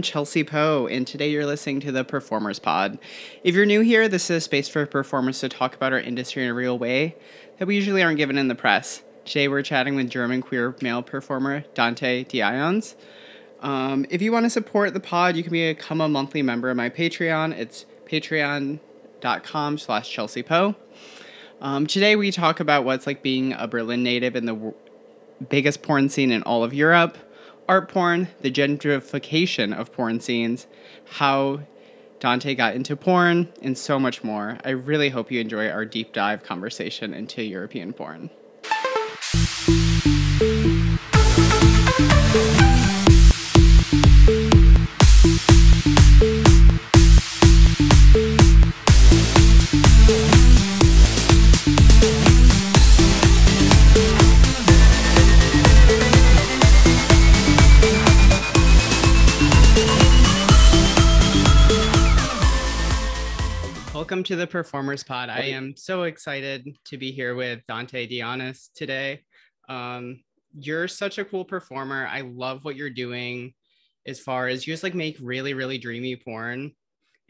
I'm Chelsea Poe, and today you're listening to the Performers Pod. If you're new here, this is a space for performers to talk about our industry in a real way that we usually aren't given in the press. Today we're chatting with German queer male performer Dante Dionys. Um, if you want to support the pod, you can become a monthly member of my Patreon. It's patreon.com slash Chelsea Poe. Um, today we talk about what's like being a Berlin native in the w- biggest porn scene in all of Europe – art porn, the gentrification of porn scenes, how Dante got into porn, and so much more. I really hope you enjoy our deep dive conversation into European porn. Welcome to the Performers Pod. I am so excited to be here with Dante Dionys today. Um, you're such a cool performer. I love what you're doing as far as you just like make really, really dreamy porn.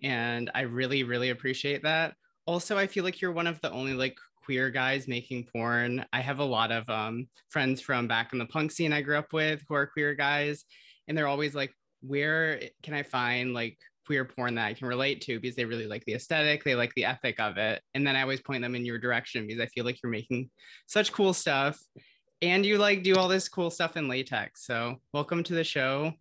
And I really, really appreciate that. Also, I feel like you're one of the only like queer guys making porn. I have a lot of um, friends from back in the punk scene I grew up with who are queer guys, and they're always like, where can I find like queer porn that I can relate to because they really like the aesthetic, they like the ethic of it. And then I always point them in your direction because I feel like you're making such cool stuff and you like do all this cool stuff in latex. So, welcome to the show.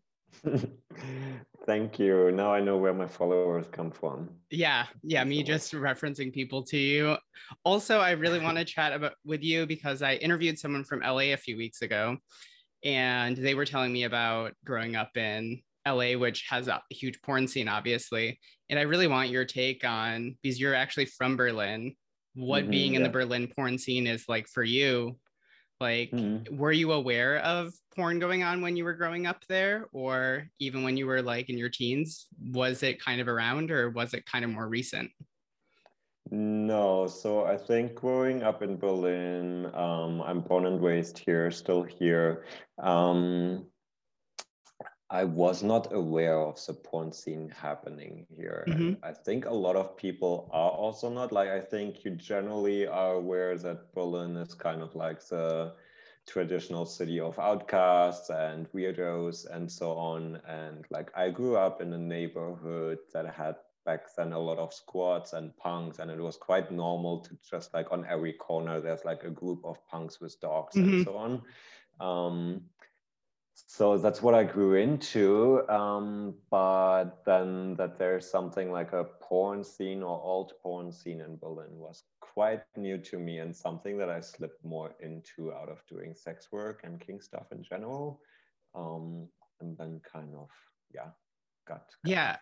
Thank you. Now I know where my followers come from. Yeah, yeah, me just referencing people to you. Also, I really want to chat about with you because I interviewed someone from LA a few weeks ago and they were telling me about growing up in LA, which has a huge porn scene, obviously. And I really want your take on because you're actually from Berlin, what mm-hmm, being yeah. in the Berlin porn scene is like for you. Like, mm-hmm. were you aware of porn going on when you were growing up there, or even when you were like in your teens? Was it kind of around, or was it kind of more recent? No, so I think growing up in Berlin, um, I'm born and raised here, still here. Um, I was not aware of the porn scene happening here. Mm-hmm. I think a lot of people are also not. Like, I think you generally are aware that Berlin is kind of like the traditional city of outcasts and weirdos and so on. And like, I grew up in a neighborhood that had back then a lot of squats and punks, and it was quite normal to just like on every corner, there's like a group of punks with dogs mm-hmm. and so on. Um, so that's what I grew into. Um, but then that there's something like a porn scene or alt porn scene in Berlin was quite new to me and something that I slipped more into out of doing sex work and kink stuff in general. Um, and then kind of, yeah, got, yeah.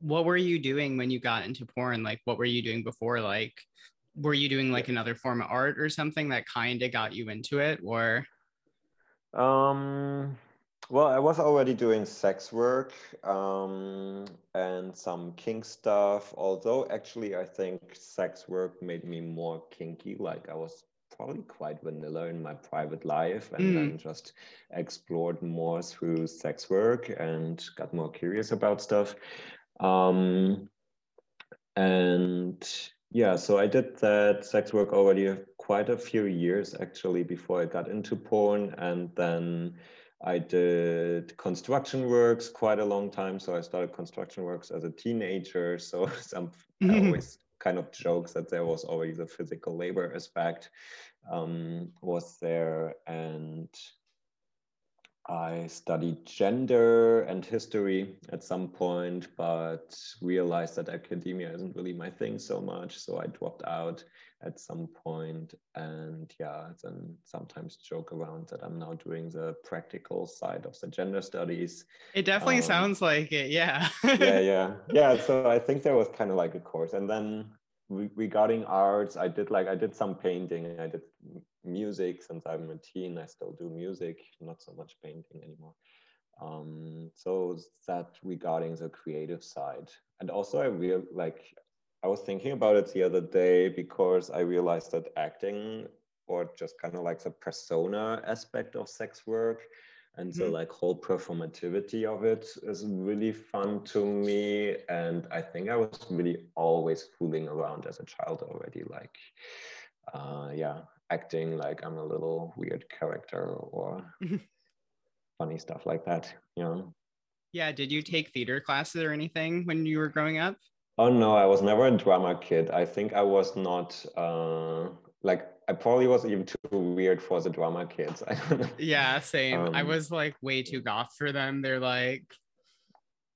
What were you doing when you got into porn? Like, what were you doing before? Like, were you doing like another form of art or something that kind of got you into it or? Um, well, I was already doing sex work um, and some kink stuff. Although, actually, I think sex work made me more kinky. Like, I was probably quite vanilla in my private life and mm. then just explored more through sex work and got more curious about stuff. Um, and yeah, so I did that sex work already quite a few years actually before I got into porn. And then I did construction works quite a long time. So I started construction works as a teenager. So some always kind of jokes that there was always a physical labor aspect um, was there. And I studied gender and history at some point, but realized that academia isn't really my thing so much. So I dropped out at some point and yeah, then sometimes joke around that I'm now doing the practical side of the gender studies. It definitely um, sounds like it, yeah. yeah, yeah. Yeah. So I think there was kind of like a course. And then regarding arts, I did like I did some painting. I did music since I'm a teen. I still do music, not so much painting anymore. Um, so that regarding the creative side, and also I real like I was thinking about it the other day because I realized that acting or just kind of like the persona aspect of sex work and mm-hmm. like whole performativity of it is really fun to me. And i think i was really always fooling around as a child already like uh yeah acting like i'm a little weird character or funny stuff like that you know? Yeah did you take theater classes or anything when you were growing up oh no i was never a drama kid i think i was not uh like I probably was even too weird for the drama kids. I don't know. Yeah, same. Um, I was like way too goth for them. They're like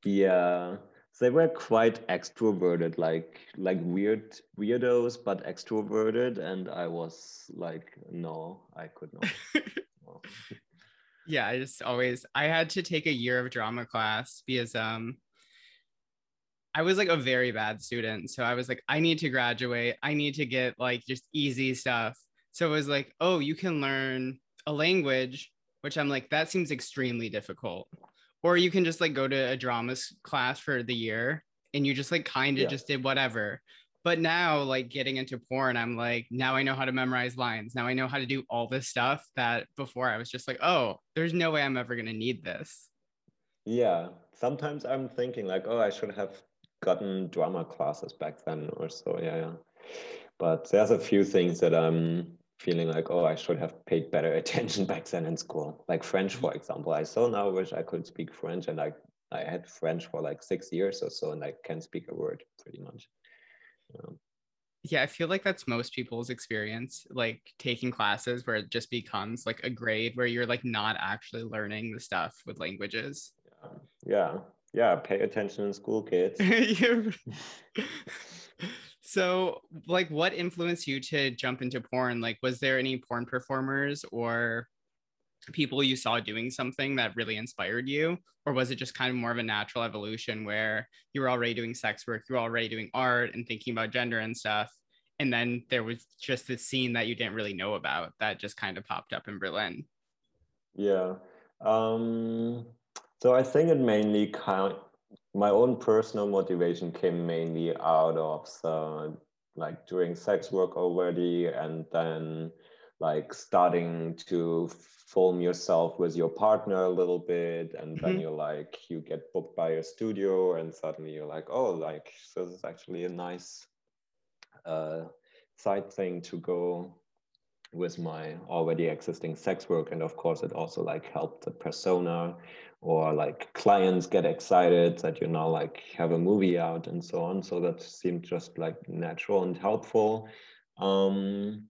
Yeah. They were quite extroverted, like like weird weirdos, but extroverted. And I was like, no, I could not. yeah, I just always I had to take a year of drama class because um I was like a very bad student. So I was like, I need to graduate. I need to get like just easy stuff. So it was like, oh, you can learn a language, which I'm like, that seems extremely difficult. Or you can just like go to a drama class for the year and you just like kind of yeah. just did whatever. But now, like getting into porn, I'm like, now I know how to memorize lines. Now I know how to do all this stuff that before I was just like, oh, there's no way I'm ever going to need this. Yeah. Sometimes I'm thinking, like, oh, I should have gotten drama classes back then or so. Yeah, yeah. But there's a few things that I'm feeling like, oh, I should have paid better attention back then in school. Like French, for example. I so now wish I could speak French, and I I had French for like six years or so, and I can speak a word pretty much. Yeah. yeah, I feel like that's most people's experience, like taking classes where it just becomes like a grade where you're like not actually learning the stuff with languages. Yeah, yeah yeah pay attention in school kids. So like what influenced you to jump into porn? Like was there any porn performers or people you saw doing something that really inspired you? Or was it just kind of more of a natural evolution where you were already doing sex work you were already doing art and thinking about gender and stuff and then there was just this scene that you didn't really know about that just kind of popped up in berlin? Yeah um so I think it mainly kind my own personal motivation came mainly out of the like doing sex work already and then like starting to film yourself with your partner a little bit and mm-hmm. then you're like you get booked by a studio and suddenly you're like oh like so this is actually a nice uh, side thing to go with my already existing sex work and of course it also like helped the persona or like clients get excited that you now like have a movie out and so on. So that seemed just like natural and helpful. Um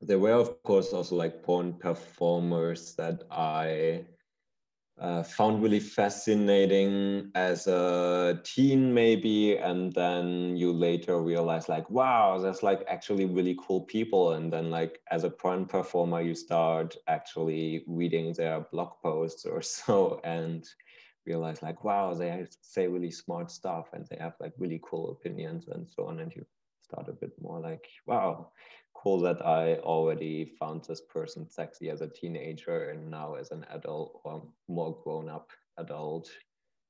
there were of course also like porn performers that i uh, found really fascinating as a teen maybe and then you later realize like wow there's like actually really cool people. And then like as a porn performer you start actually reading their blog posts or so and realize like wow they say really smart stuff and they have like really cool opinions and so on. And you start a bit more like wow cool that I already found this person sexy as a teenager and now as an adult or more grown up adult,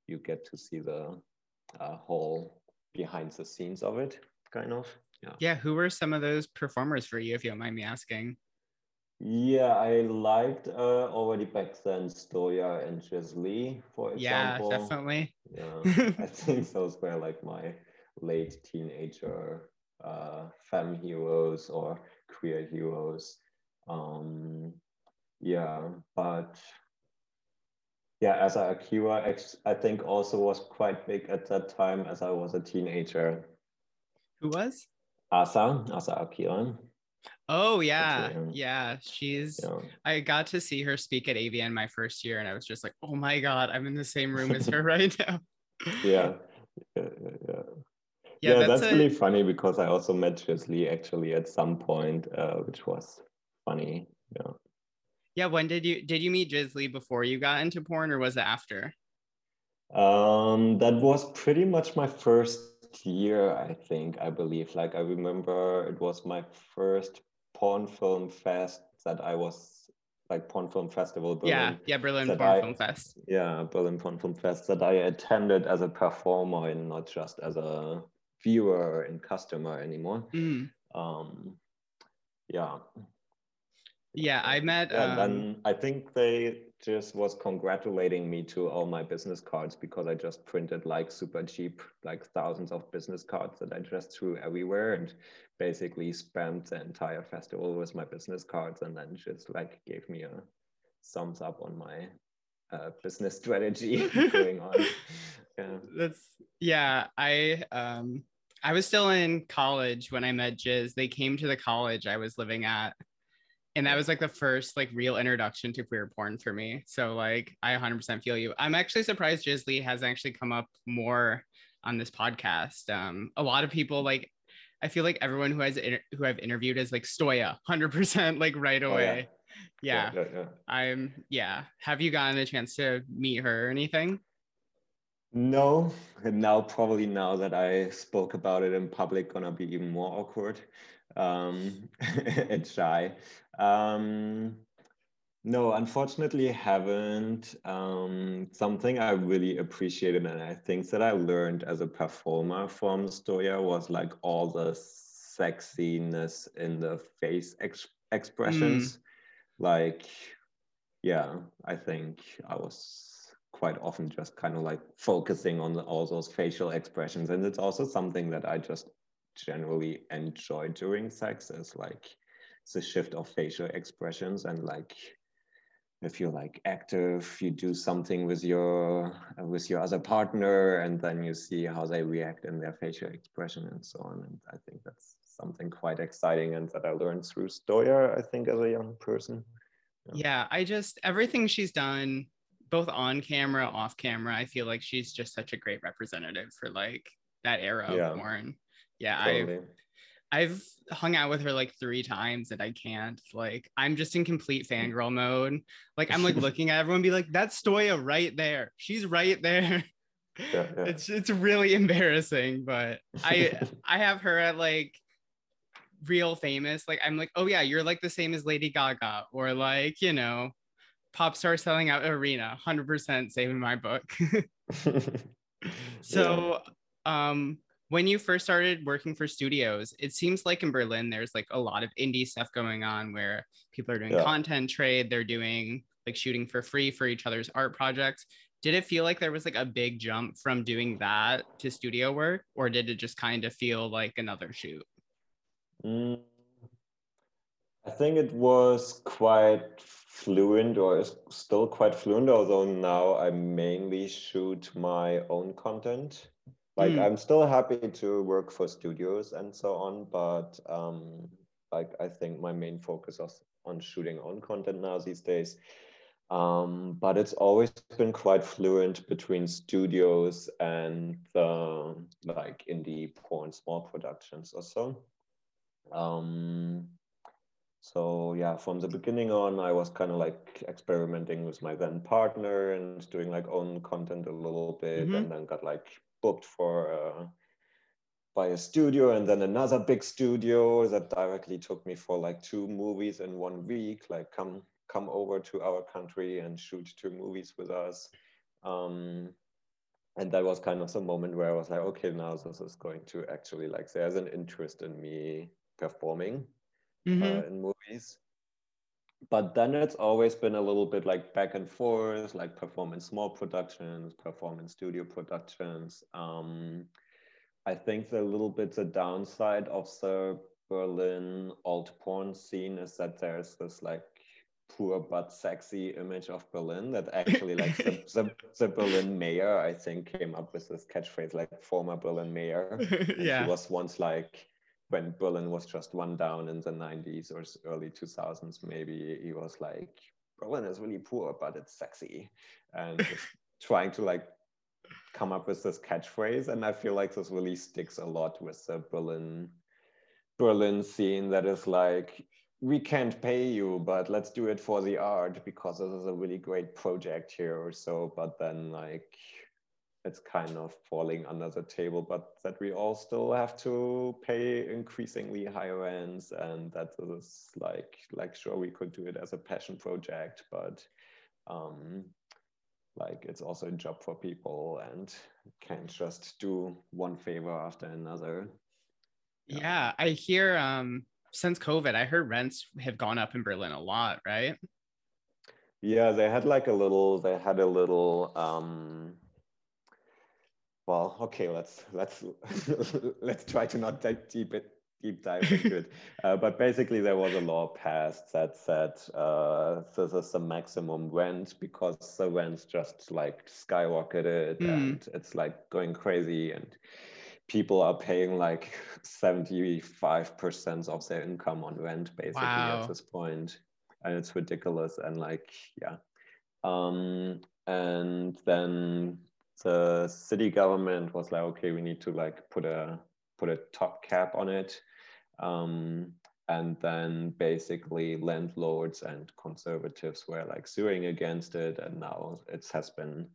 you get to see the uh, whole behind the scenes of it, kind of. Yeah. Yeah. Who were some of those performers for you, if you don't mind me asking? Yeah, I liked uh, already back then Stoya and Jiz Lee, for example. Yeah, definitely. Yeah, I think those were like my late teenager uh, femme heroes or queer heroes. Um, yeah, but yeah, Asa Akira, I think also was quite big at that time as I was a teenager. Who was? Asa, Asa Akira. Oh yeah, yeah. She's. Yeah. I got to see her speak at AVN my first year, and I was just like, "Oh my god, I'm in the same room as her right now." yeah, yeah, yeah yeah, yeah that's, that's a... really funny because I also met Lee actually at some point, uh, which was funny. Yeah. Yeah. When did you did you meet Jiz Lee before you got into porn, or was it after? Um, that was pretty much my first year, I think. I believe. Like I remember, it was my first porn film fest that I was like porn film festival Berlin, yeah yeah berlin porn I, film fest yeah berlin porn film fest that i attended as a performer and not just as a viewer and customer anymore. Mm. Um, yeah. Yeah, I met. And um, then I think they just was congratulating me to all my business cards because I just printed like super cheap, like thousands of business cards that I just threw everywhere and basically spammed the entire festival with my business cards and then just like gave me a thumbs up on my uh, business strategy going on. Yeah. That's yeah. I um I was still in college when I met Jiz. They came to the college I was living at. And that was like the first like real introduction to queer porn for me. So like I 100% feel you. I'm actually surprised Jiz Lee has actually come up more on this podcast. Um, a lot of people like I feel like everyone who has inter- who I've interviewed is like Stoya, 100% like right away. Oh, yeah. Yeah. yeah, yeah. I'm yeah. Have you gotten a chance to meet her or anything? No, and now probably now that I spoke about it in public, gonna be even more awkward um, and shy. Um, no, unfortunately, haven't. Um, something I really appreciated and I think that I learned as a performer from Stoya was like all the sexiness in the face ex- expressions. Mm. Like, yeah, I think I was quite often just kind of like focusing on all those facial expressions. And it's also something that I just generally enjoy during sex is like the shift of facial expressions. And like if you're like active you do something with your with your other partner and then you see how they react in their facial expression and so on. And i think that's something quite exciting and that i learned through stoya i think as a young person. Yeah, yeah i just everything she's done both on camera, off camera, I feel like she's just such a great representative for like that era yeah. of porn. Yeah, totally. I've I've hung out with her like three times and I can't. Like, I'm just in complete fangirl mode. Like, I'm like looking at everyone, be like, "That's Stoya right there. She's right there." Yeah, yeah. It's it's really embarrassing, but I I have her at like real famous. Like, I'm like, "Oh yeah, you're like the same as Lady Gaga," or like, you know, pop star selling out arena 100% saving my book. So um when you first started working for studios it seems like in berlin there's like a lot of indie stuff going on where people are doing yeah. content trade they're doing like shooting for free for each other's art projects. Did it feel like there was like a big jump from doing that to studio work or did it just kind of feel like another shoot? Mm, i think it was quite fluent or is still quite fluent, although now I mainly shoot my own content. Like mm. I'm still happy to work for studios and so on, but um, like I think my main focus is on shooting own content now these days. Um, but it's always been quite fluent between studios and the like indie porn small productions or so. Um, so yeah, from the beginning on, I was kind of like experimenting with my then partner and doing like own content a little bit, mm-hmm. and then got like booked for uh, by a studio, and then another big studio that directly took me for like two movies in one week. Like come come over to our country and shoot two movies with us. Um, and that was kind of the moment where I was like, okay, now this is going to actually like there's an interest in me performing mm-hmm. uh, in movies. But then it's always been a little bit like back and forth, like performance small productions, performance studio productions. Um, I think the little bit the downside of the Berlin alt porn scene is that there's this like poor but sexy image of Berlin that actually like the, the, the, Berlin mayor I think came up with this catchphrase like former Berlin mayor. yeah. He was once like when Berlin was just one down in the 90s or early 2000s, maybe he was like, Berlin is really poor, but it's sexy. And trying to like come up with this catchphrase. And I feel like this really sticks a lot with the Berlin Berlin scene that is like, we can't pay you, but let's do it for the art because this is a really great project here or so. But then like it's kind of falling under the table, but that we all still have to pay increasingly higher ends, and that is like like sure we could do it as a passion project, but um, like it's also a job for people and can't just do one favor after another. Yeah, yeah I hear um since COVID, I heard rents have gone up in Berlin a lot, right? Yeah, they had like a little. They had a little. um well okay let's let's let's try to not deep it deep dive into it uh, but basically there was a law passed that said uh, this is the maximum rent because the rents just like skyrocketed mm. and it's like going crazy and people are paying like 75% of their income on rent basically wow. at this point and it's ridiculous and like yeah um, and then the city government was like, okay, we need to like put a put a top cap on it. Um, and then basically landlords and conservatives were like suing against it and now it has been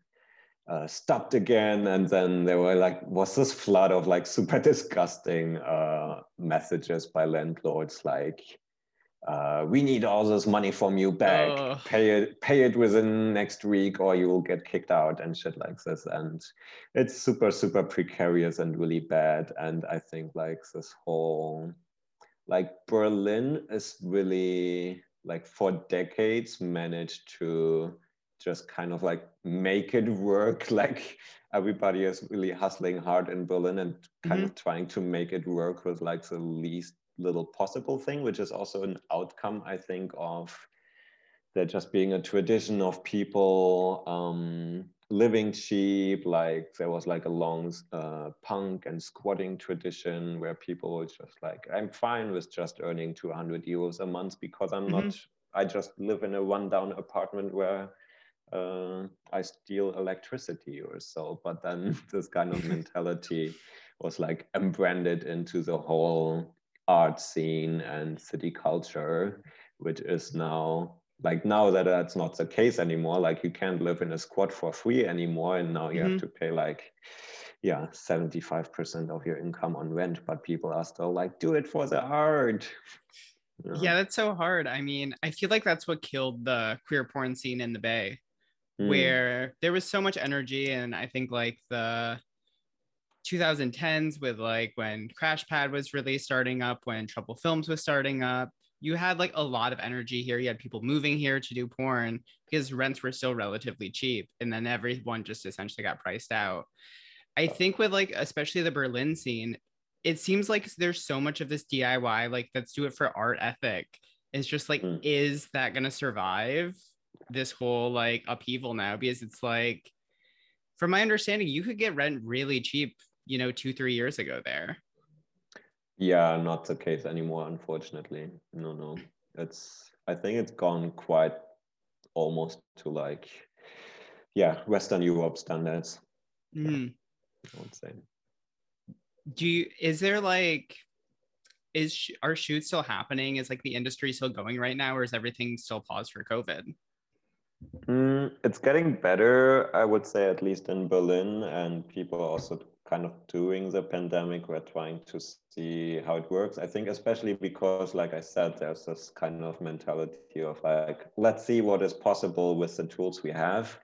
uh, stopped again and then there were like was this flood of like super disgusting uh, messages by landlords like uh, we need all this money from you back. Uh, pay it, pay it within next week, or you will get kicked out and shit like this. And it's super, super precarious and really bad. And I think like this whole, like Berlin is really like for decades managed to just kind of like make it work. Like everybody is really hustling hard in Berlin and kind mm-hmm. of trying to make it work with like the least little possible thing, which is also an outcome, I think, of there just being a tradition of people um, living cheap. Like there was like a long uh, punk and squatting tradition where people were just like, I'm fine with just earning 200 euros a month because I'm mm-hmm. not, I just live in a rundown apartment where uh, I steal electricity or so. But then this kind of mentality was like embranded into the whole art scene and city culture, which is now like now that that's not the case anymore. Like you can't live in a squat for free anymore, and now you mm-hmm. have to pay like yeah 75% of your income on rent but people are still like do it for the art yeah. yeah that's so hard i mean i feel like that's what killed the queer porn scene in the bay mm. where there was so much energy and i think like the 2010s with like when Crash Pad was really starting up, when Trouble Films was starting up. You had like a lot of energy here. You had people moving here to do porn because rents were still relatively cheap. And then everyone just essentially got priced out. I think with like, especially the Berlin scene, it seems like there's so much of this DIY, like let's do it for art ethic. It's just like, mm. is that going to survive this whole like upheaval now? Because it's like, from my understanding, you could get rent really cheap you know, two, three years ago there. Yeah, not the case anymore, unfortunately. No, no. It's I think it's gone quite almost to like yeah, Western Europe standards. Mm. I would say. Do you is there like is our shoots still happening? Is like the industry still going right now, or is everything still paused for COVID? Mm, it's getting better, I would say, at least in Berlin, and people also kind of during the pandemic. We're trying to see how it works. I think especially because like i said there's this kind of mentality of like let's see what is possible with the tools we have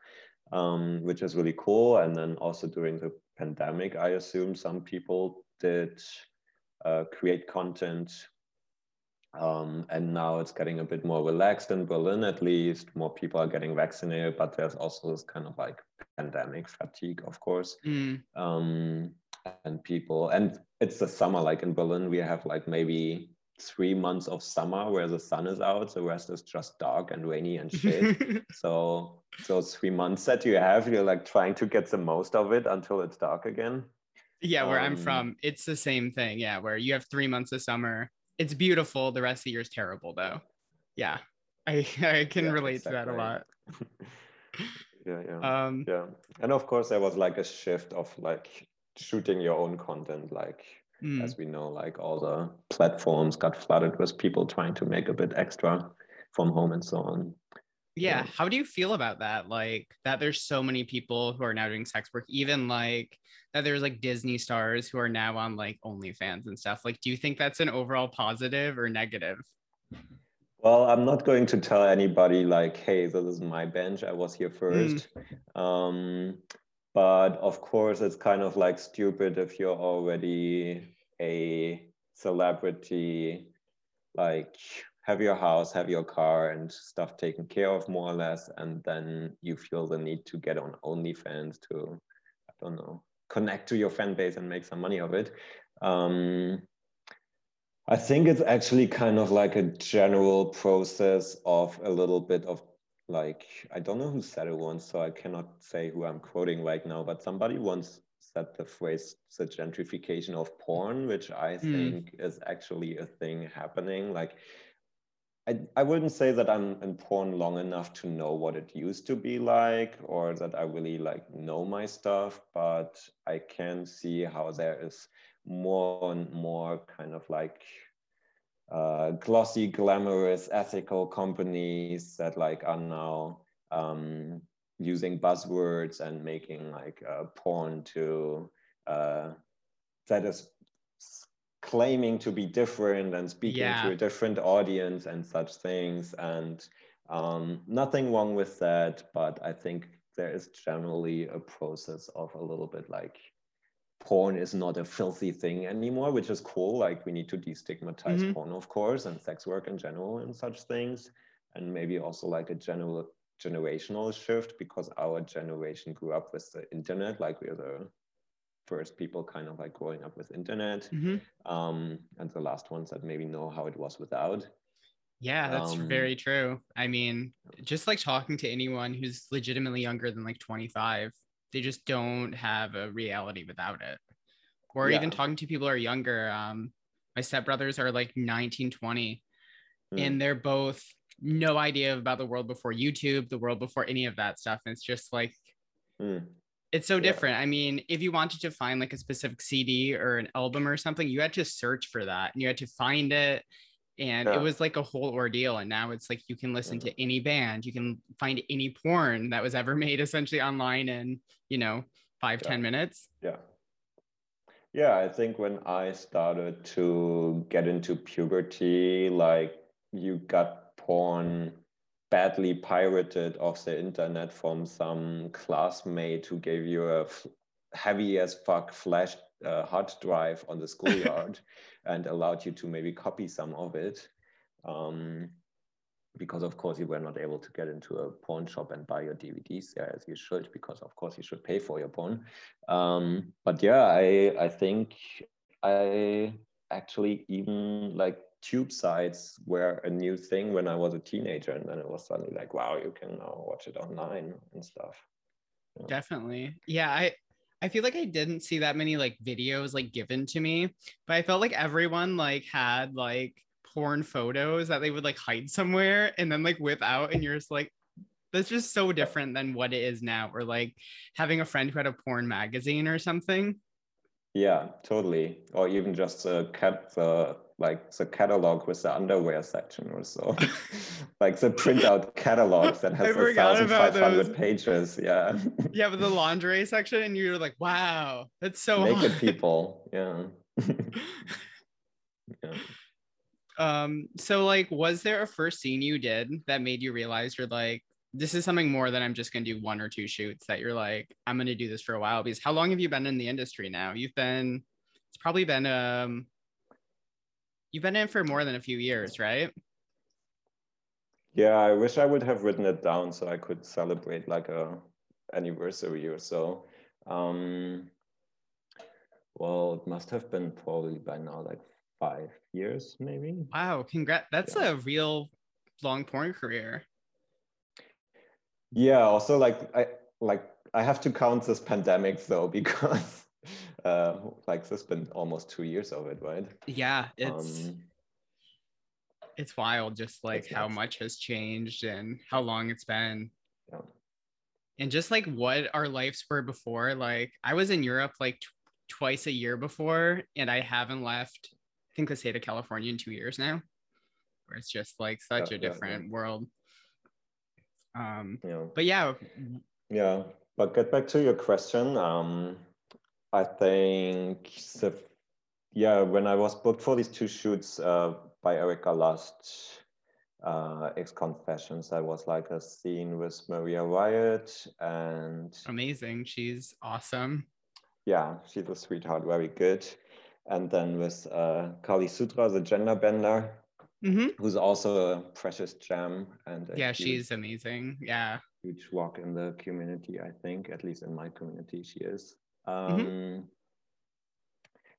um, which is really cool. And then also during the pandemic i assume some people did uh, create content um, and now it's getting a bit more relaxed in Berlin, at least. More people are getting vaccinated, but there's also this kind of like pandemic fatigue, of course. Mm. Um, and people, and it's the summer, like in Berlin, we have like maybe three months of summer where the sun is out. The rest is just dark and rainy and shit. so those three months that you have, you're like trying to get the most of it until it's dark again. Yeah, where um, I'm from, it's the same thing. Yeah, where you have three months of summer it's beautiful. The rest of the year is terrible though. Yeah. I I can yeah, relate exactly. to that a lot. yeah, yeah. Um yeah. And of course there was like a shift of like shooting your own content like mm. as we know like all the platforms got flooded with people trying to make a bit extra from home and so on yeah. how do you feel about that? Like that there's so many people who are now doing sex work even like that there's like disney stars who are now on like onlyfans and stuff. Like do you think that's an overall positive or negative? Well i'm not going to tell anybody like hey this is my bench i was here first. Mm. um, but of course it's kind of like stupid if you're already a celebrity like have your house, have your car, and stuff taken care of more or less, and then you feel the need to get on OnlyFans to, I don't know, connect to your fan base and make some money of it. Um, I think it's actually kind of like a general process of a little bit of like, I don't know who said it once, so I cannot say who I'm quoting right now, but somebody once said the phrase the gentrification of porn, which I mm. think is actually a thing happening. Like, I, I wouldn't say that I'm in porn long enough to know what it used to be like or that I really like know my stuff, but I can see how there is more and more kind of like uh, glossy, glamorous, ethical companies that like are now um, using buzzwords and making like uh, porn to uh, that is claiming to be different and speaking yeah. to a different audience and such things and um, nothing wrong with that but i think there is generally a process of a little bit like porn is not a filthy thing anymore, which is cool. Like we need to destigmatize mm-hmm. porn, of course, and sex work in general and such things. And maybe also like a general generational shift because our generation grew up with the internet, like we're the first people kind of like growing up with internet. Mm-hmm. Um, and the last ones that maybe know how it was without. Yeah, that's um, very true. I mean, just like talking to anyone who's legitimately younger than like 25, they just don't have a reality without it or yeah. even talking to people who are younger um my stepbrothers are like 19 20 mm. and they're both no idea about the world before youtube the world before any of that stuff and it's just like mm. It's so different yeah. i mean if you wanted to find like a specific cd or an album or something you had to search for that and you had to find it and yeah. it was like a whole ordeal and now it's like you can listen to mm-hmm. any band you can find any porn that was ever made essentially online in you know five yeah. ten minutes yeah yeah i think when i started to get into puberty like you got porn badly pirated off the internet from some classmate who gave you a heavy as fuck flash uh, hard drive on the schoolyard and allowed you to maybe copy some of it. Um, because of course you were not able to get into a pawn shop and buy your DVDs there as you should, because of course you should pay for your porn. Um, but yeah, I I think I actually even like tube sites were a new thing when I was a teenager, and then it was suddenly like, wow, you can now watch it online and stuff. Yeah. Definitely, yeah. I I feel like I didn't see that many like videos like given to me, but I felt like everyone like had like porn photos that they would like hide somewhere and then like whip out and you're just like that's just so different than what it is now or like having a friend who had a porn magazine or something yeah totally or even just uh, a cat the like the catalog with the underwear section or so. Like the printout catalog that has a thousand five hundred pages yeah. Yeah with the lingerie section and you're like wow that's so naked hard. people yeah. Yeah. Um so like was there a first scene you did that made you realize you're like this is something more than i'm just going to do one or two shoots that you're like i'm going to do this for a while because how long have you been in the industry now? You've been it's probably been um You've been in for more than a few years, right? Yeah, I wish I would have written it down so I could celebrate like a anniversary or so. Um, well, it must have been probably by now like five years, maybe. Wow, congrats! That's yeah. a real long porn career. Yeah. Also, like I like I have to count this pandemic though because uh, like this has been almost two years of it, right? Yeah, it's um, it's wild, just like how nice. much has changed and how long it's been. Yeah. And just like what our lives were before. Like I was in Europe like t- twice a year before, and I haven't left. I think the state of California in two years now, where it's just like such yeah, a different yeah, world. Um, yeah. But yeah. Yeah, but get back to your question. Um, I think the yeah, when I was booked for these two shoots uh, by Erika Lust, uh, X Confessions, I was like a scene with Maria Riot and amazing. She's awesome. Yeah, she's a sweetheart, very good. And then with uh, Kali Sutra, the gender bender, mm-hmm. who's also a precious gem and yeah huge, she's amazing yeah huge walk in the community i think at least in my community she is. Um, mm-hmm.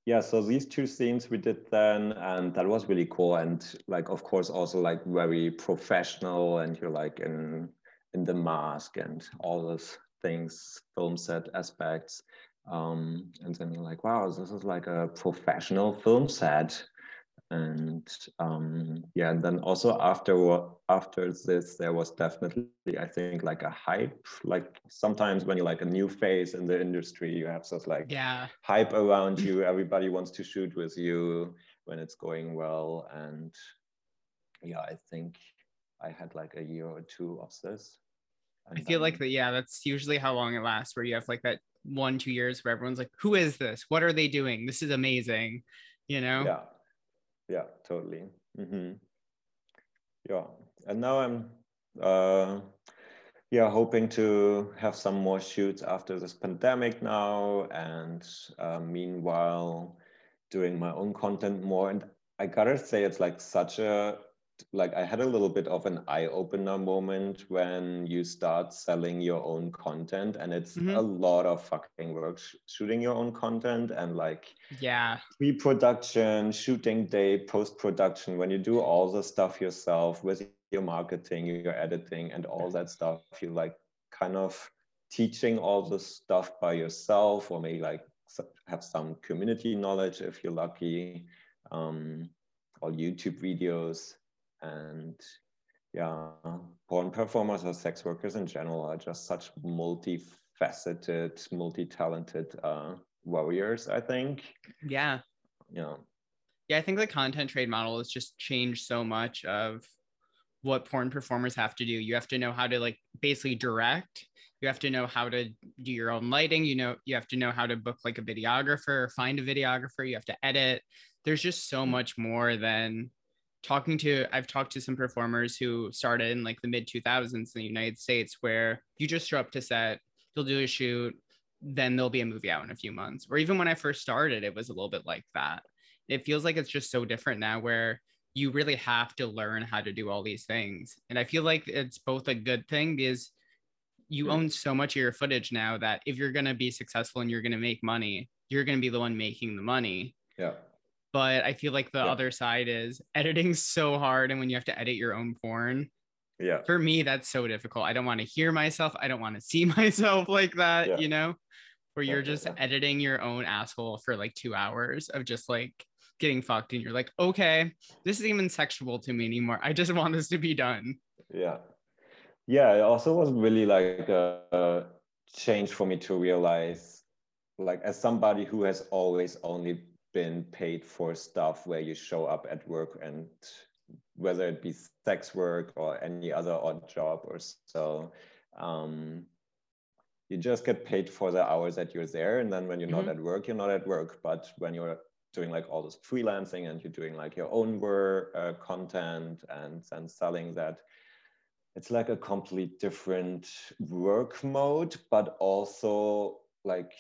yeah so these two scenes we did then and that was really cool. And like of course also like very professional and you're like in in the mask and all those things film set aspects. Um, and then you're like wow this is like a professional film set and um, yeah and then also after after this there was definitely i think like a hype like sometimes when you're like a new face in the industry you have such like yeah. hype around you everybody wants to shoot with you when it's going well. And yeah i think i had like a year or two of this. I feel like that yeah that's usually how long it lasts where you have like that one two years where everyone's like who is this? What are they doing? This is amazing you know? Yeah yeah totally. Mm-hmm. yeah. And now i'm uh yeah hoping to have some more shoots after this pandemic now and uh, meanwhile doing my own content more. And i gotta say it's like such a like I had a little bit of an eye opener moment when you start selling your own content, and it's mm-hmm. a lot of fucking work sh- shooting your own content and like yeah pre production, shooting day, post production. When you do all the stuff yourself with your marketing, your editing, and all that stuff, you like kind of teaching all the stuff by yourself, or maybe like have some community knowledge if you're lucky. Um, all YouTube videos and yeah porn performers or sex workers in general are just such multifaceted multi-talented uh, warriors i think. Yeah. Yeah. Yeah i think the content trade model has just changed so much of what porn performers have to do. You have to know how to like basically direct. You have to know how to do your own lighting. You know you have to know how to book like a videographer or find a videographer. You have to edit. There's just so much more than talking to I've talked to some performers who started in like the mid 2000s in the United States where you just show up to set, you'll do a shoot, then there'll be a movie out in a few months. Or even when I first started, it was a little bit like that. It feels like it's just so different now where you really have to learn how to do all these things. And I feel like it's both a good thing because you hmm. own so much of your footage now that if you're going to be successful and you're going to make money, you're going to be the one making the money. Yeah but I feel like the yeah. other side is editing so hard and when you have to edit your own porn. Yeah. For me, that's so difficult. I don't want to hear myself. I don't want to see myself like that, yeah. you know, where you're just editing your own asshole for like two hours of just like getting fucked. And you're like, okay, this isn't even sexual to me anymore. I just want this to be done. Yeah. Yeah. It also was really like a, a change for me to realize, like, as somebody who has always only been paid for stuff where you show up at work and whether it be sex work or any other odd job or so um, you just get paid for the hours that you're there and then when you're mm-hmm. not at work you're not at work but when you're doing like all this freelancing and you're doing like your own work uh, content and then selling that it's like a complete different work mode but also like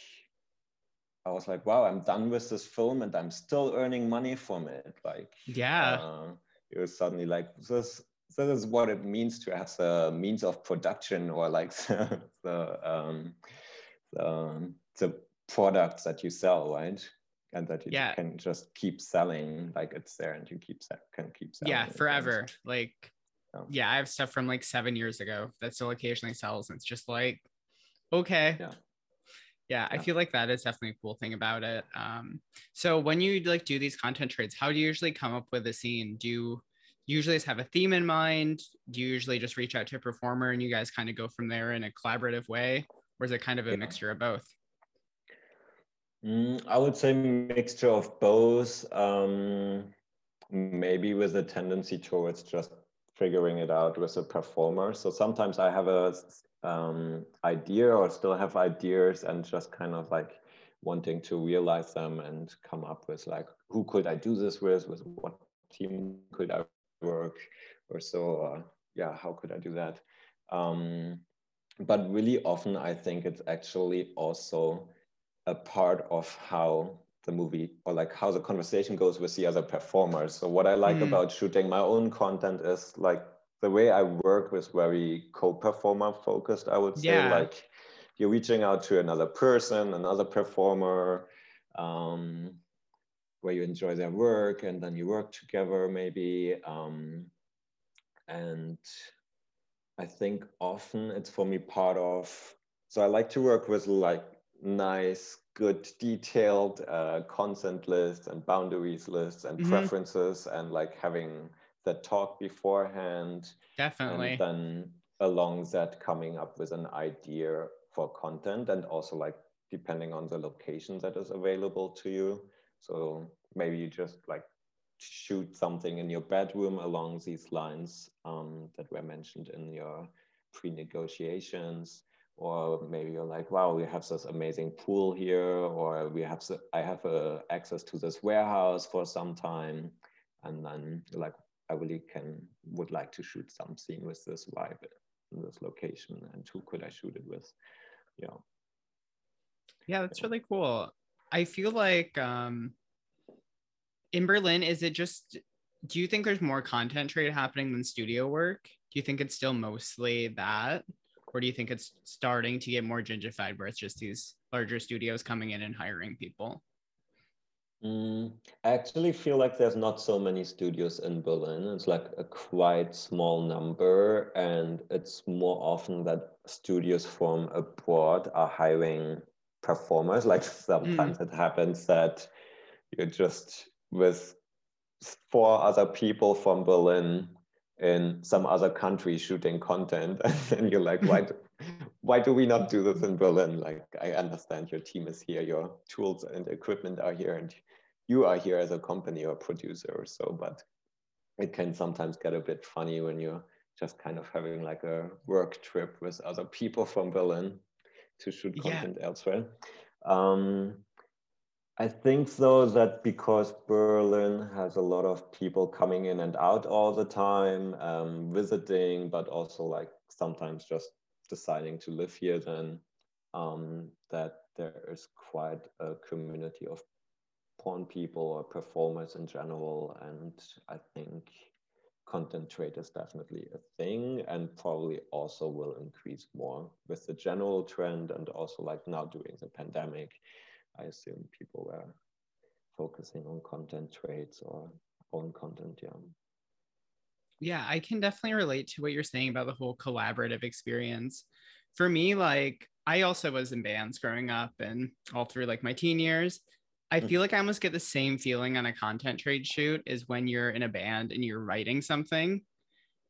I was like, wow, I'm done with this film and I'm still earning money from it. Like, yeah, uh, it was suddenly like this. This is what it means to have a means of production or like the the, um, the, the products that you sell, right? And that you yeah. can just keep selling, like it's there, and you keep can keep selling. Yeah, forever. Like, yeah, I have stuff from like seven years ago that still occasionally sells, and it's just like, okay, yeah yeah, I feel like that is definitely a cool thing about it. Um, so when you like do these content trades, how do you usually come up with a scene? Do you usually have a theme in mind? Do you usually just reach out to a performer and you guys kind of go from there in a collaborative way, or is it kind of a yeah. mixture of both? Mm, I would say mixture of both. Um, maybe with a tendency towards just figuring it out with a performer. So sometimes I have a um, idea or still have ideas and just kind of like wanting to realize them and come up with like who could I do this with with what team could I work or so uh, yeah how could I do that um, but really often I think it's actually also a part of how the movie or like how the conversation goes with the other performers. So what I like mm. about shooting my own content is like the way I work was very co-performer focused, I would say. Yeah. Like you're reaching out to another person, another performer, um, where you enjoy their work and then you work together maybe. Um, and I think often it's for me part of, so I like to work with like nice, good, detailed uh, consent lists and boundaries lists and mm-hmm. preferences and like having that talk beforehand. Definitely. And then along that coming up with an idea for content and also like depending on the location that is available to you. So maybe you just like shoot something in your bedroom along these lines um, that were mentioned in your pre-negotiations or maybe you're like wow we have this amazing pool here or we have i have uh, access to this warehouse for some time and then like i really can would like to shoot some scene with this vibe in this location and who could i shoot it with? Yeah. Yeah that's really cool. I feel like um in berlin is it just do you think there's more content trade happening than studio work? Do you think it's still mostly that? Or do you think it's starting to get more gentrified where it's just these larger studios coming in and hiring people Mm, I actually feel like there's not so many studios in Berlin. It's like a quite small number, and it's more often that studios from abroad are hiring performers. Like sometimes mm. it happens that you're just with four other people from Berlin in some other country shooting content, and then you're like, why? Do, why do we not do this in Berlin? Like, I understand your team is here, your tools and equipment are here, and you are here as a company or producer or so, but it can sometimes get a bit funny when you're just kind of having like a work trip with other people from Berlin to shoot content yeah. elsewhere. Um, I think though that because Berlin has a lot of people coming in and out all the time, um, visiting, but also like sometimes just deciding to live here, then um, that there is quite a community of porn people or performers in general. And I think content trade is definitely a thing and probably also will increase more with the general trend and also like now during the pandemic. I assume people were focusing on content trades or own content. Yeah. Yeah, I can definitely relate to what you're saying about the whole collaborative experience. For me, like I also was in bands growing up and all through like my teen years. I mm. feel like I almost get the same feeling on a content trade shoot as when you're in a band and you're writing something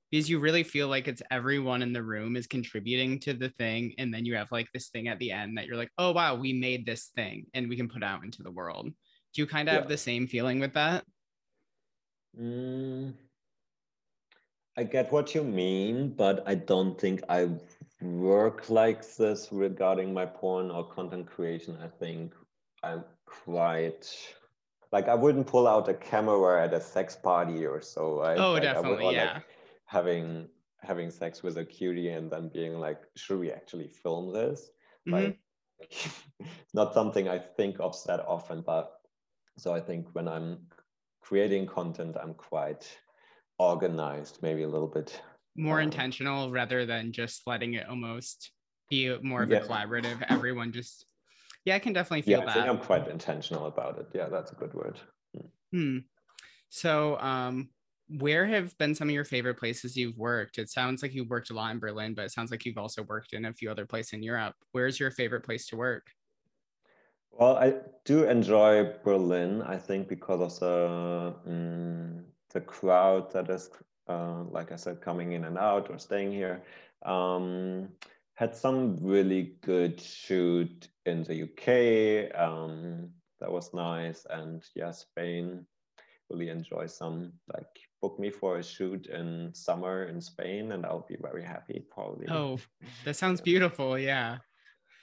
because you really feel like it's everyone in the room is contributing to the thing and then you have like this thing at the end that you're like oh wow we made this thing and we can put out into the world do you kind of yeah. have the same feeling with that mm, i get what you mean but i don't think i work like this regarding my porn or content creation i think i'm quite like I wouldn't pull out a camera at a sex party or so. Right? Oh, like, definitely, would, yeah. Like having having sex with a cutie and then being like, should we actually film this? Mm-hmm. Like, not something I think of that often, but so I think when I'm creating content, I'm quite organized, maybe a little bit more um, intentional rather than just letting it almost be more of yeah. a collaborative. Everyone just yeah, I can definitely feel yeah, that. I am quite intentional about it. Yeah, that's a good word. Hmm. hmm. So, um, where have been some of your favorite places you've worked? It sounds like you worked a lot in Berlin, but it sounds like you've also worked in a few other places in Europe. Where's your favorite place to work? Well, I do enjoy Berlin. I think because of the um, the crowd that is, uh, like I said, coming in and out or staying here. Um, had some really good shoot in the UK. Um, that was nice, and yeah, Spain. Really enjoy some like book me for a shoot in summer in Spain, and I'll be very happy. Probably. Oh, that sounds beautiful. Yeah.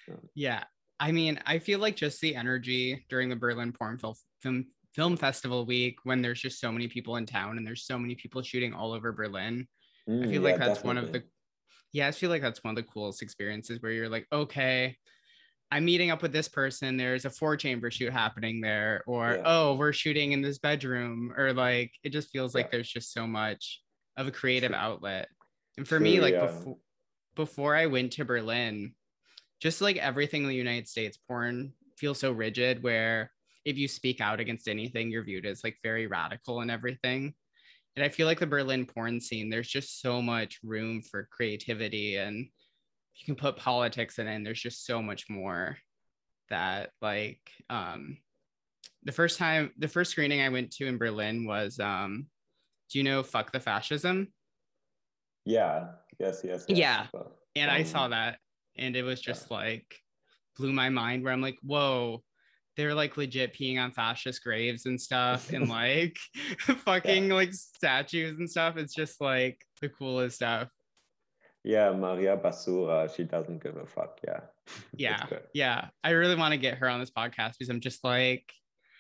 yeah. Yeah. I mean, I feel like just the energy during the Berlin Porn Film, film Film Festival week when there's just so many people in town and there's so many people shooting all over Berlin. Mm, I feel yeah, like that's definitely. one of the yeah, I feel like that's one of the coolest experiences where you're like, okay, I'm meeting up with this person. There's a four chamber shoot happening there, or Yeah. oh, we're shooting in this bedroom, or like it just feels like there's just so much of a creative True. outlet. And for me, like yeah. before before I went to Berlin, just like everything in the United States, porn feels so rigid where if you speak out against anything, you're viewed as like very radical and everything. And I feel like the Berlin porn scene, there's just so much room for creativity and you can put politics in it and there's just so much more that like um the first time the first screening I went to in Berlin was um do you know fuck the fascism? Yeah. Yes. Yes. yes. Yeah. Well, And I um, saw that and it was just like blew my mind where I'm like, whoa, they're like legit peeing on fascist graves and stuff and like fucking like statues and stuff. It's just like the coolest stuff. Yeah, Maria Basura, she doesn't give a fuck. Yeah. Yeah. Yeah. I really want to get her on this podcast because I'm just like,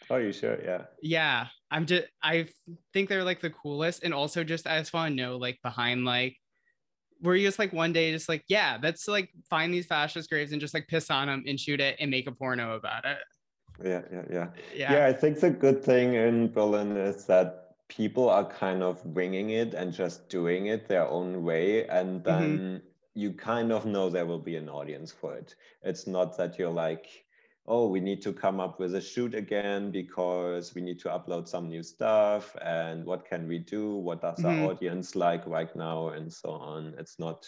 Oh, you sure? Yeah. yeah, I'm just, I think they're like the coolest. And also just, I just want to know like behind like, were you just like one day just like, yeah, let's like find these fascist graves and just like piss on them and shoot it and make a porno about it. Yeah. Yeah. Yeah. Yeah. Yeah, I think the good thing in Berlin is that people are kind of winging it and just doing it their own way. And then you kind of know there will be an audience for it. It's not that you're like, oh, we need to come up with a shoot again because we need to upload some new stuff. And what can we do? What does Mhm. our audience like right now? And so on. It's not,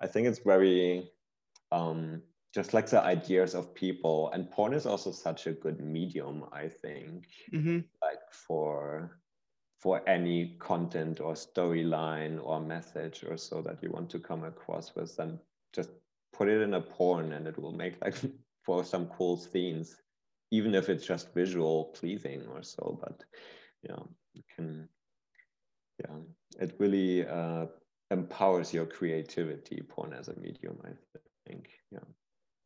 I think it's very, um, just like the ideas of people and porn is also such a good medium i think hmm like for for any content or storyline or message or so that you want to come across with then just put it in a porn and it will make like for some cool scenes even if it's just visual pleasing or so but yeah you can yeah it really uh, empowers your creativity porn as a medium i think yeah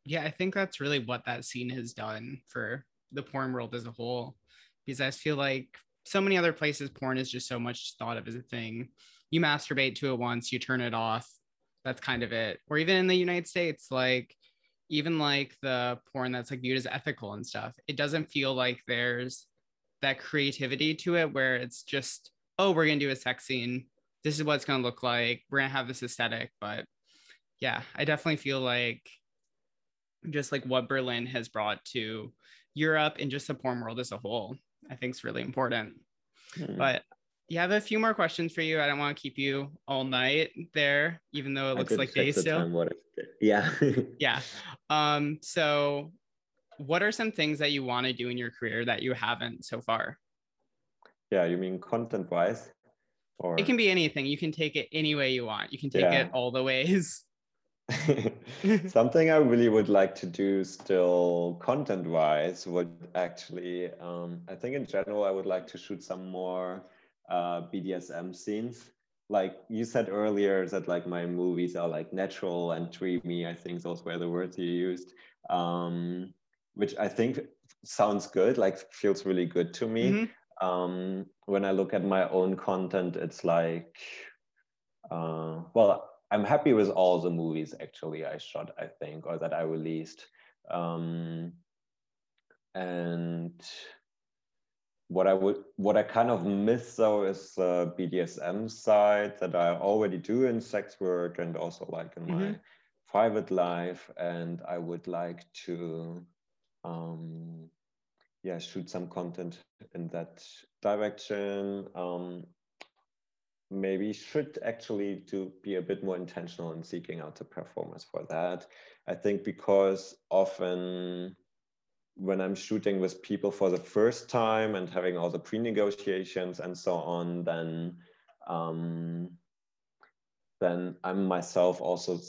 Yeah, I think that's really what that scene has done for the porn world as a whole. Because I feel like so many other places, porn is just so much thought of as a thing. You masturbate to it once, you turn it off. That's kind of it. Or even in the United States, like even like the porn that's like viewed as ethical and stuff, it doesn't feel like there's that creativity to it where it's just, oh, we're gonna do a sex scene. This is what it's gonna look like. We're gonna have this aesthetic. But yeah, I definitely feel like just like what Berlin has brought to Europe and just the porn world as a whole, I think is really important. Hmm. But yeah, I have a few more questions for you. I don't want to keep you all night there, even though it looks like days still. time, yeah Yeah. Um, so what are some things that you want to do in your career that you haven't so far? yeah you mean content wise or It can be anything. You can take it any way you want. You can take Yeah. it all the ways. something i really would like to do still content wise would actually um, i think in general i would like to shoot some more uh, bdsm scenes like you said earlier that like my movies are like natural and dreamy i think those were the words you used um, which i think sounds good like feels really good to me Mhm. um, when I look at my own content, it's like, uh, well, I'm happy with all the movies actually I shot, I think, or that I released. Um, and what I would, what I kind of miss though is the BDSM side that I already do in sex work and also like in my Mhm. private life. And I would like to, um, yeah, shoot some content in that direction. Um, maybe should actually to be a bit more intentional in seeking out the performers for that. I think because often when I'm shooting with people for the first time and having all the pre-negotiations and so on, then um, then I'm myself also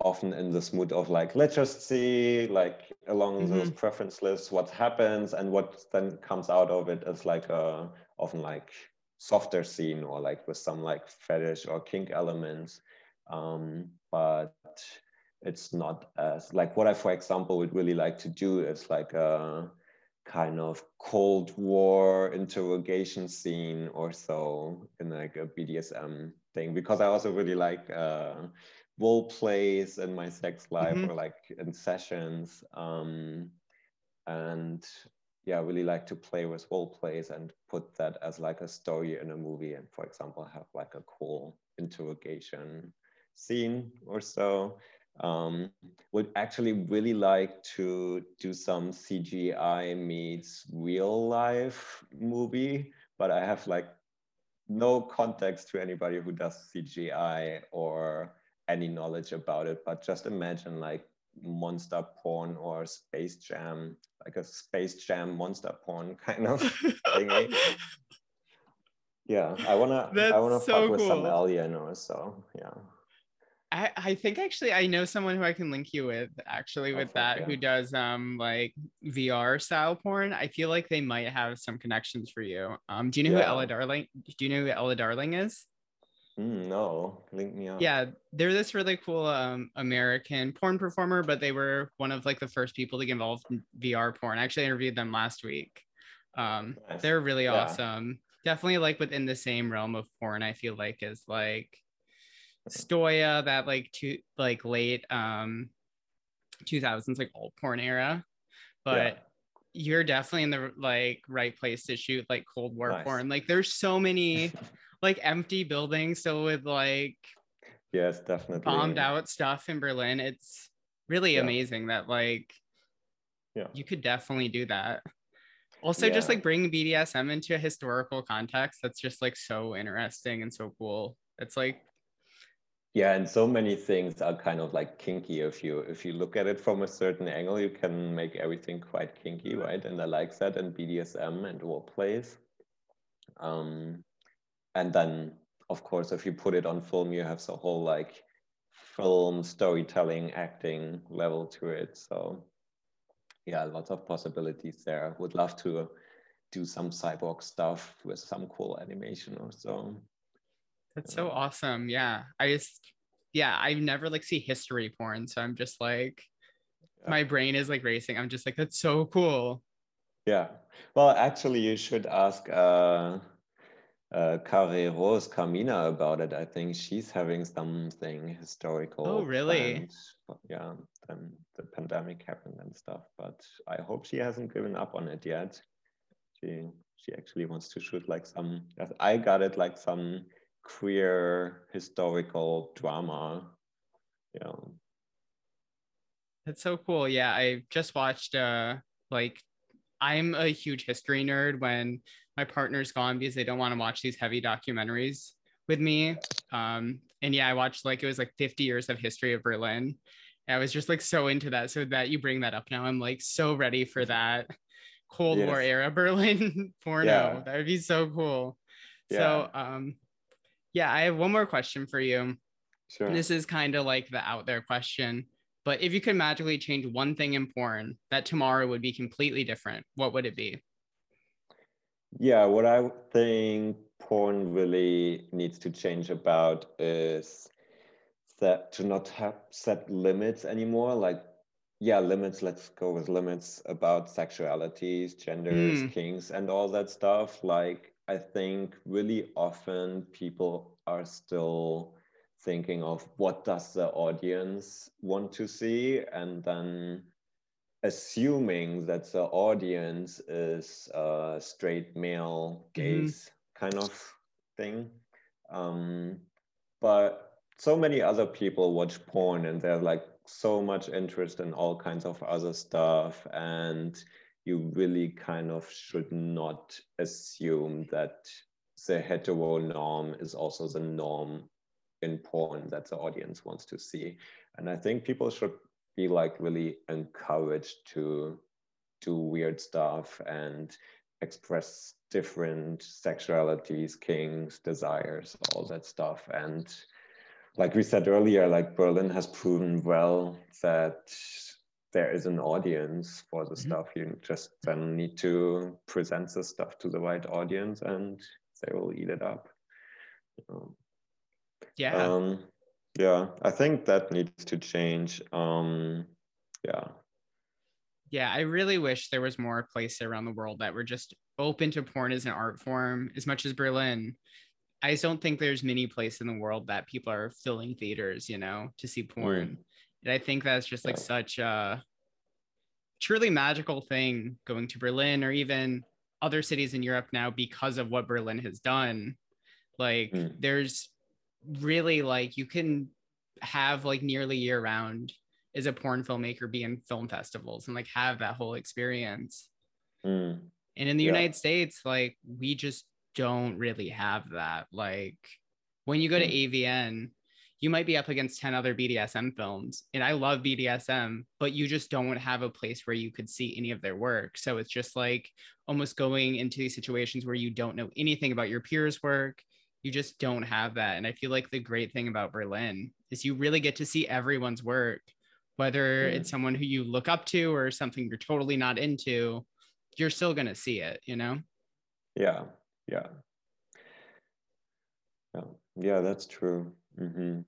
often in this mood of like, let's just see like along those preference lists what happens and what then comes out of it is like a often like softer scene or like with some like fetish or kink elements. Um, but it's not as like what I, for example, would really like to do is like a kind of Cold War interrogation scene or so in like a BDSM thing because I also really like uh, role plays in my sex life Mhm. or like in sessions. Um, and yeah, I really like to play with role plays and put that as like a story in a movie. And for example, have like a cool interrogation scene or so. Um, would actually really like to do some CGI meets real life movie, but I have like no context to anybody who does CGI or any knowledge about it. But just imagine like monster porn or space jam, like a space jam monster porn kind of thingy. Yeah, I wanna I wanna so fuck with some cool. alien or so. Yeah. I, I think actually I know someone who I can link you with actually Oh, with that yeah. who does um like VR style porn. I feel like they might have some connections for you. Um, do you know who Ella Darling? Do you know who Ella Darling is? Mm, no, link me up. Yeah, they're this really cool um American porn performer, but they were one of like the first people to get involved in VR porn. I actually interviewed them last week. Um, Nice. they're really Yeah. awesome. Definitely like within the same realm of porn. I feel like is like Stoya, that like two like late um 2000s like old porn era. But Yeah. you're definitely in the like right place to shoot like Cold War Nice. porn. Like there's so many like empty buildings still with like Yes, definitely. bombed out stuff in Berlin. It's really Yeah. amazing that like Yeah. you could definitely do that. Also, just like bringing BDSM into a historical context, that's just like so interesting and so cool. It's like, Yeah, and so many things are kind of like kinky. If you if you look at it from a certain angle, you can make everything quite kinky, right? And I like that and BDSM and role plays. Um, and then, of course, if you put it on film, you have the whole like film storytelling, acting level to it. So, yeah, lots of possibilities there. Would love to do some cyborg stuff with some cool animation or so. that's so awesome. Yeah. I just, yeah, I never like see history porn. So I'm just like, Yeah. my brain is like racing. I'm just like, that's so cool. Yeah. Well, actually, you should ask uh, uh, Care Rose Carmina about it. I think she's having something historical. Oh, really? planned. Yeah, then the pandemic happened and stuff. But I hope she hasn't given up on it yet. She she actually wants to shoot like some. I got it like some queer historical drama. You know. That's so cool. Yeah, I just watched uh like I'm a huge history nerd when my partner's gone because they don't want to watch these heavy documentaries with me. Um and yeah, I watched like it was like 50 years of history of Berlin. I was just like so into that. So that you bring that up now, I'm like so ready for that Cold War era Berlin porno. Yeah. That would be so cool. Yeah. So um yeah, I have one more question for you. Sure. This is kind of like the out there question. But if you could magically change one thing in porn that tomorrow would be completely different, what would it be? Yeah, what I think porn really needs to change about is that to not have set limits anymore. Like, yeah, limits, let's go with limits about sexualities, genders, Mm. kinks, and all that stuff. Like, I think really often people are still thinking of what does the audience want to see and then assuming that the audience is a straight male gaze kind of thing. Um, but so many other people watch porn and there's like so much interest in all kinds of other stuff and you really kind of should not assume that the hetero norm is also the norm in porn that the audience wants to see. And i think people should be like really encouraged to do weird stuff and express different sexualities kinks desires all that stuff and like we said earlier like berlin has proven well that there is an audience for the Mhm. stuff you just then need to present the stuff to the right audience and they will eat it up Yeah. um, yeah, I think that needs to change. Um, yeah, yeah. I really wish there was more places around the world that were just open to porn as an art form as much as Berlin. I just don't think there's many places in the world that people are filling theaters, you know, to see porn. Mm. And I think that's just like yeah. such a truly magical thing going to Berlin or even other cities in Europe now because of what Berlin has done. Like mm. there's really like you can have like nearly year round as a porn filmmaker be in film festivals and like have that whole experience. Mm. And in the yeah. United States, like we just don't really have that. Like when you go to mm. AVN, you might be up against 10 other BDSM films. And I love BDSM, but you just don't have a place where you could see any of their work. So it's just like almost going into these situations where you don't know anything about your peers' work. You just don't have that. And I feel like the great thing about Berlin is you really get to see everyone's work, whether it's someone who you look up to or something you're totally not into, you're still going to see it, you know? Yeah. Yeah. Yeah, yeah that's true. Mm-hmm.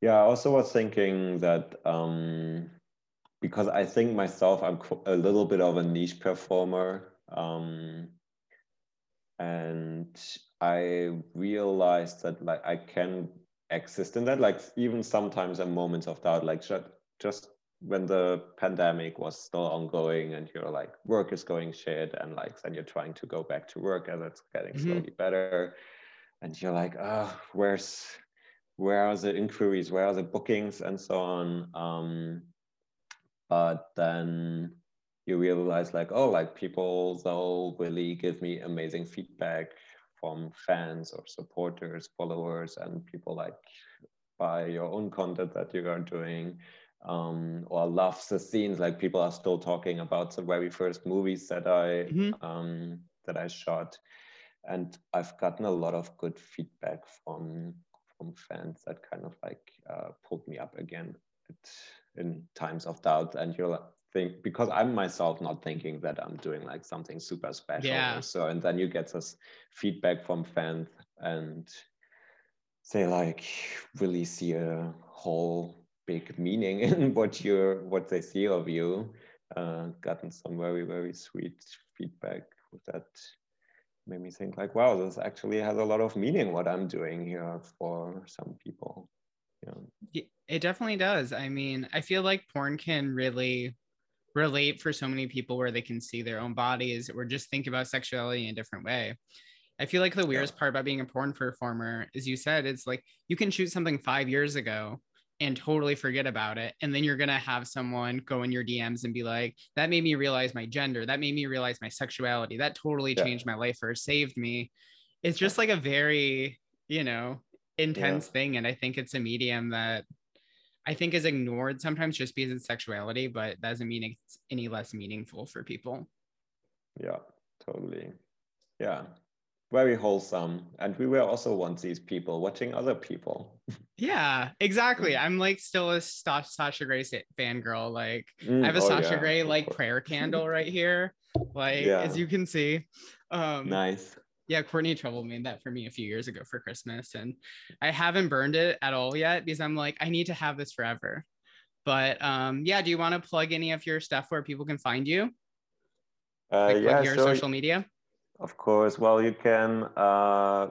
Yeah, I also was thinking that um, because I think myself, I'm a little bit of a niche performer. Um, and I realized that like I can exist in that, like even sometimes in moments of doubt, like just, just when the pandemic was still ongoing and you're like work is going shit and like then you're trying to go back to work and it's getting mm-hmm. slowly better and you're like, oh, where's where are the inquiries, where are the bookings, and so on. Um, but then you realize like, oh, like people they'll really give me amazing feedback from fans or supporters, followers, and people like buy your own content that you are doing. Um, or love the scenes like people are still talking about the very first movies that I mm-hmm. um, that I shot and I've gotten a lot of good feedback from from fans that kind of like uh, pulled me up again at, in times of doubt. And you'll think because I'm myself not thinking that I'm doing like something super special. Yeah. so, and then you get this feedback from fans and they like really see a whole big meaning in what you're what they see of you. Uh, gotten some very very sweet feedback that made me think like, wow, this actually has a lot of meaning what I'm doing here for some people. Yeah. It definitely does. I mean, I feel like porn can really relate for so many people where they can see their own bodies or just think about sexuality in a different way. I feel like the weirdest yeah. part about being a porn performer is you said it's like you can shoot something five years ago and totally forget about it. And then you're going to have someone go in your DMs and be like, that made me realize my gender. That made me realize my sexuality. That totally yeah. changed my life or saved me. It's just like a very, you know, intense yeah. thing. And I think it's a medium that I think is ignored sometimes just because it's sexuality, but doesn't mean it's any less meaningful for people. Yeah, totally. Yeah very wholesome. And we were also once these people watching other people. Yeah, exactly. I'm like still a Sasha Grey fangirl. Like mm, I have a oh, Sasha yeah, Grey like prayer candle right here. Like yeah. as you can see. Um nice. Yeah, Courtney Trouble made that for me a few years ago for Christmas. And I haven't burned it at all yet because I'm like, I need to have this forever. But um, yeah, do you want to plug any of your stuff where people can find you? Uh, like, yeah, your sure. social media? Of course. Well, you can uh,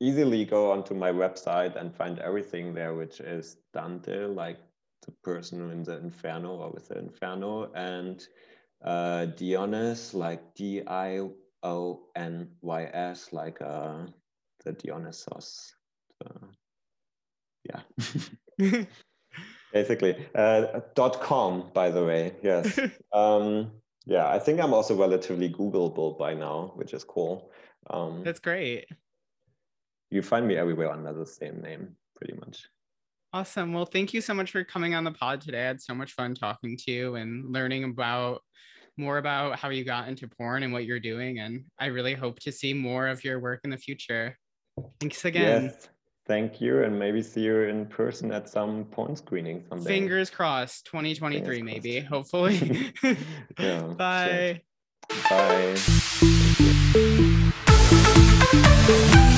easily go onto my website and find everything there, which is Dante, like the person in the Inferno or with the Inferno, and uh, Dionys, like D I O N Y S, like uh, the Dionysos. Uh, yeah. Basically, uh, dot com, by the way. Yes. Um, yeah, I think I'm also relatively Googleable by now, which is cool. Um, That's great. You find me everywhere under the same name, pretty much. Awesome. Well, thank you so much for coming on the pod today. I had so much fun talking to you and learning about more about how you got into porn and what you're doing. And I really hope to see more of your work in the future. Thanks again. Yes. Thank you. And maybe see you in person at some porn screening someday. Fingers crossed, 2023, Fingers maybe, crossed. hopefully. yeah, Bye. Sure. Bye.